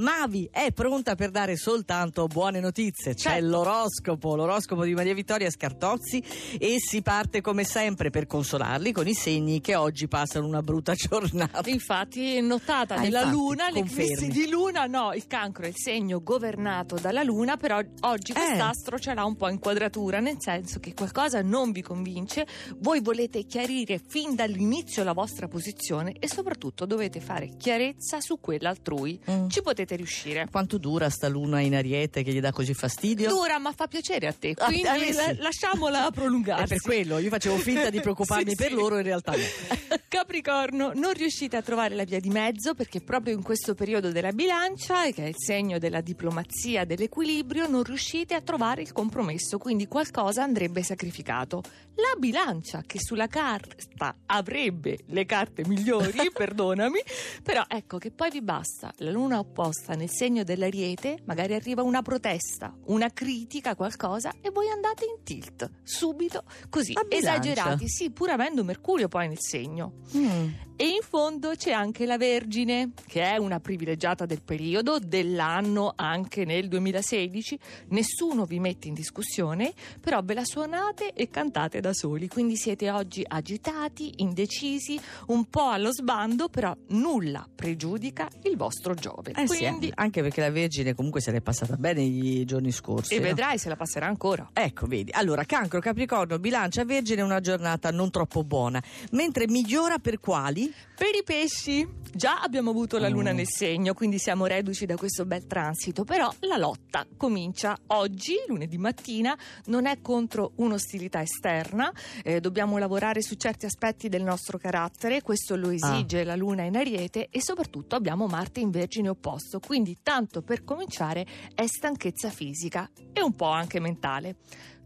Mavi è pronta per dare soltanto buone notizie. C'è Certo. l'oroscopo, l'oroscopo di Maria Vittoria Scartozzi e si parte come sempre per consolarli con i segni che oggi passano una brutta giornata. Infatti, notata Ah, nella infatti, luna, confermi. l'eclissi di luna, no, il cancro è il segno governato dalla luna, però oggi Eh. quest'astro ce l'ha un po' in quadratura, nel senso che qualcosa non vi convince, voi volete chiarire fin dall'inizio la vostra posizione e soprattutto dovete fare chiarezza su quella altrui. Mm. Ci potete riuscire. Quanto dura sta luna in ariete che gli dà così fastidio? Dura, ma fa piacere a te, Ah, quindi ah, sì. la- lasciamola È prolungarsi. per quello, io facevo finta di preoccuparmi Sì, per sì. loro, in realtà no. Capricorno, non riuscite a trovare la via di mezzo perché proprio in questo periodo della bilancia, che è il segno della diplomazia, dell'equilibrio, non riuscite a trovare il compromesso, quindi qualcosa andrebbe sacrificato. La bilancia, che sulla carta avrebbe le carte migliori, perdonami, però ecco che poi vi basta la luna opposta nel segno dell'ariete, magari arriva una protesta, una critica, qualcosa e voi andate in tilt, subito, così, esagerati, sì, pur avendo Mercurio poi nel segno. Mm. E in fondo c'è anche la Vergine, che è una privilegiata del periodo, dell'anno anche nel 2016. Nessuno vi mette in discussione, però ve la suonate e cantate da soli. Quindi siete oggi agitati, indecisi, un po' allo sbando, però nulla pregiudica il vostro Giove. Eh sì, Quindi, anche perché la Vergine comunque se l'è passata bene i giorni scorsi. e no? vedrai se la passerà ancora. Ecco, vedi. Allora, cancro, capricorno, bilancia, vergine, una giornata non troppo buona. Mentre migliora per quali? Per i pesci, già abbiamo avuto la luna Mm. nel segno, quindi siamo reduci da questo bel transito, però la lotta comincia oggi, lunedì mattina, non è contro un'ostilità esterna, eh, dobbiamo lavorare su certi aspetti del nostro carattere, questo lo esige la luna in ariete e soprattutto abbiamo Marte in vergine opposto, quindi tanto per cominciare è stanchezza fisica e un po' anche mentale.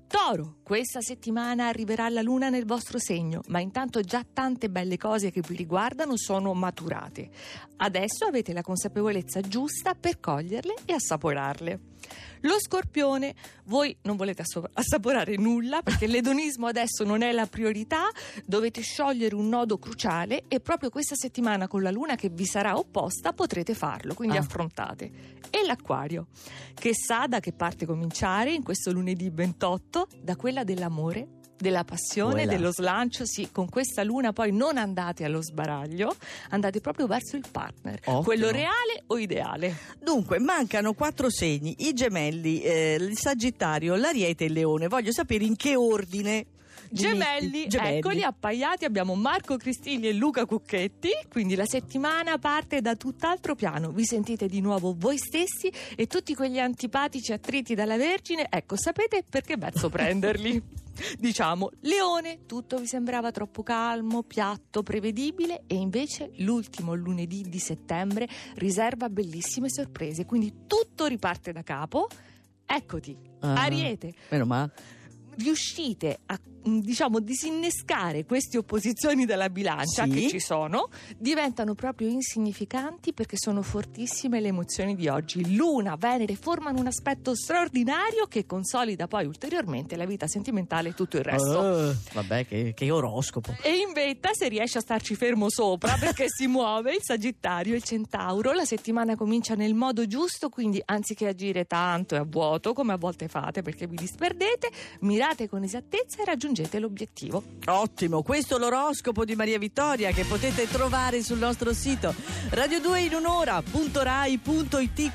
Toro, questa settimana arriverà la luna nel vostro segno, ma intanto già tante belle cose che vi riguardano sono maturate. Adesso avete la consapevolezza giusta per coglierle e assaporarle. Lo scorpione, voi non volete assaporare nulla perché l'edonismo adesso non è la priorità, dovete sciogliere un nodo cruciale e proprio questa settimana con la luna che vi sarà opposta potrete farlo, quindi Ah. affrontate. E l'acquario, che sa da che parte cominciare in questo lunedì 28, da quella dell'amore, della passione, Quella. dello slancio, sì, con questa luna poi non andate allo sbaraglio, andate proprio verso il partner, Ottimo. quello reale o ideale. Dunque, mancano quattro segni, i gemelli, eh, il sagittario, l'ariete e il leone. Voglio sapere in che ordine. Li Gemelli. Gemelli. eccoli appaiati, abbiamo Marco Cristilli e Luca Cucchetti, quindi la settimana parte da tutt'altro piano, vi sentite di nuovo voi stessi e tutti quegli antipatici attriti dalla Vergine, ecco sapete perché verso prenderli. Diciamo, Leone, tutto vi sembrava troppo calmo, piatto, prevedibile e invece l'ultimo lunedì di settembre riserva bellissime sorprese, quindi tutto riparte da capo. Eccoti, Ah, Ariete, Meno male. Riuscite a mh, diciamo disinnescare queste opposizioni della bilancia Sì. che ci sono diventano proprio insignificanti perché sono fortissime le emozioni di oggi Luna, Venere formano un aspetto straordinario che consolida poi ulteriormente la vita sentimentale e tutto il resto Eh, vabbè, che, che oroscopo. e in vetta se riesce a starci fermo sopra perché si muove il Sagittario e il Centauro la settimana comincia nel modo giusto quindi anziché agire tanto e a vuoto come a volte fate perché vi disperdete mirate con esattezza e raggiungete l'obiettivo. Ottimo, questo è l'oroscopo di Maria Vittoria che potete trovare sul nostro sito radio2inunora.rai.it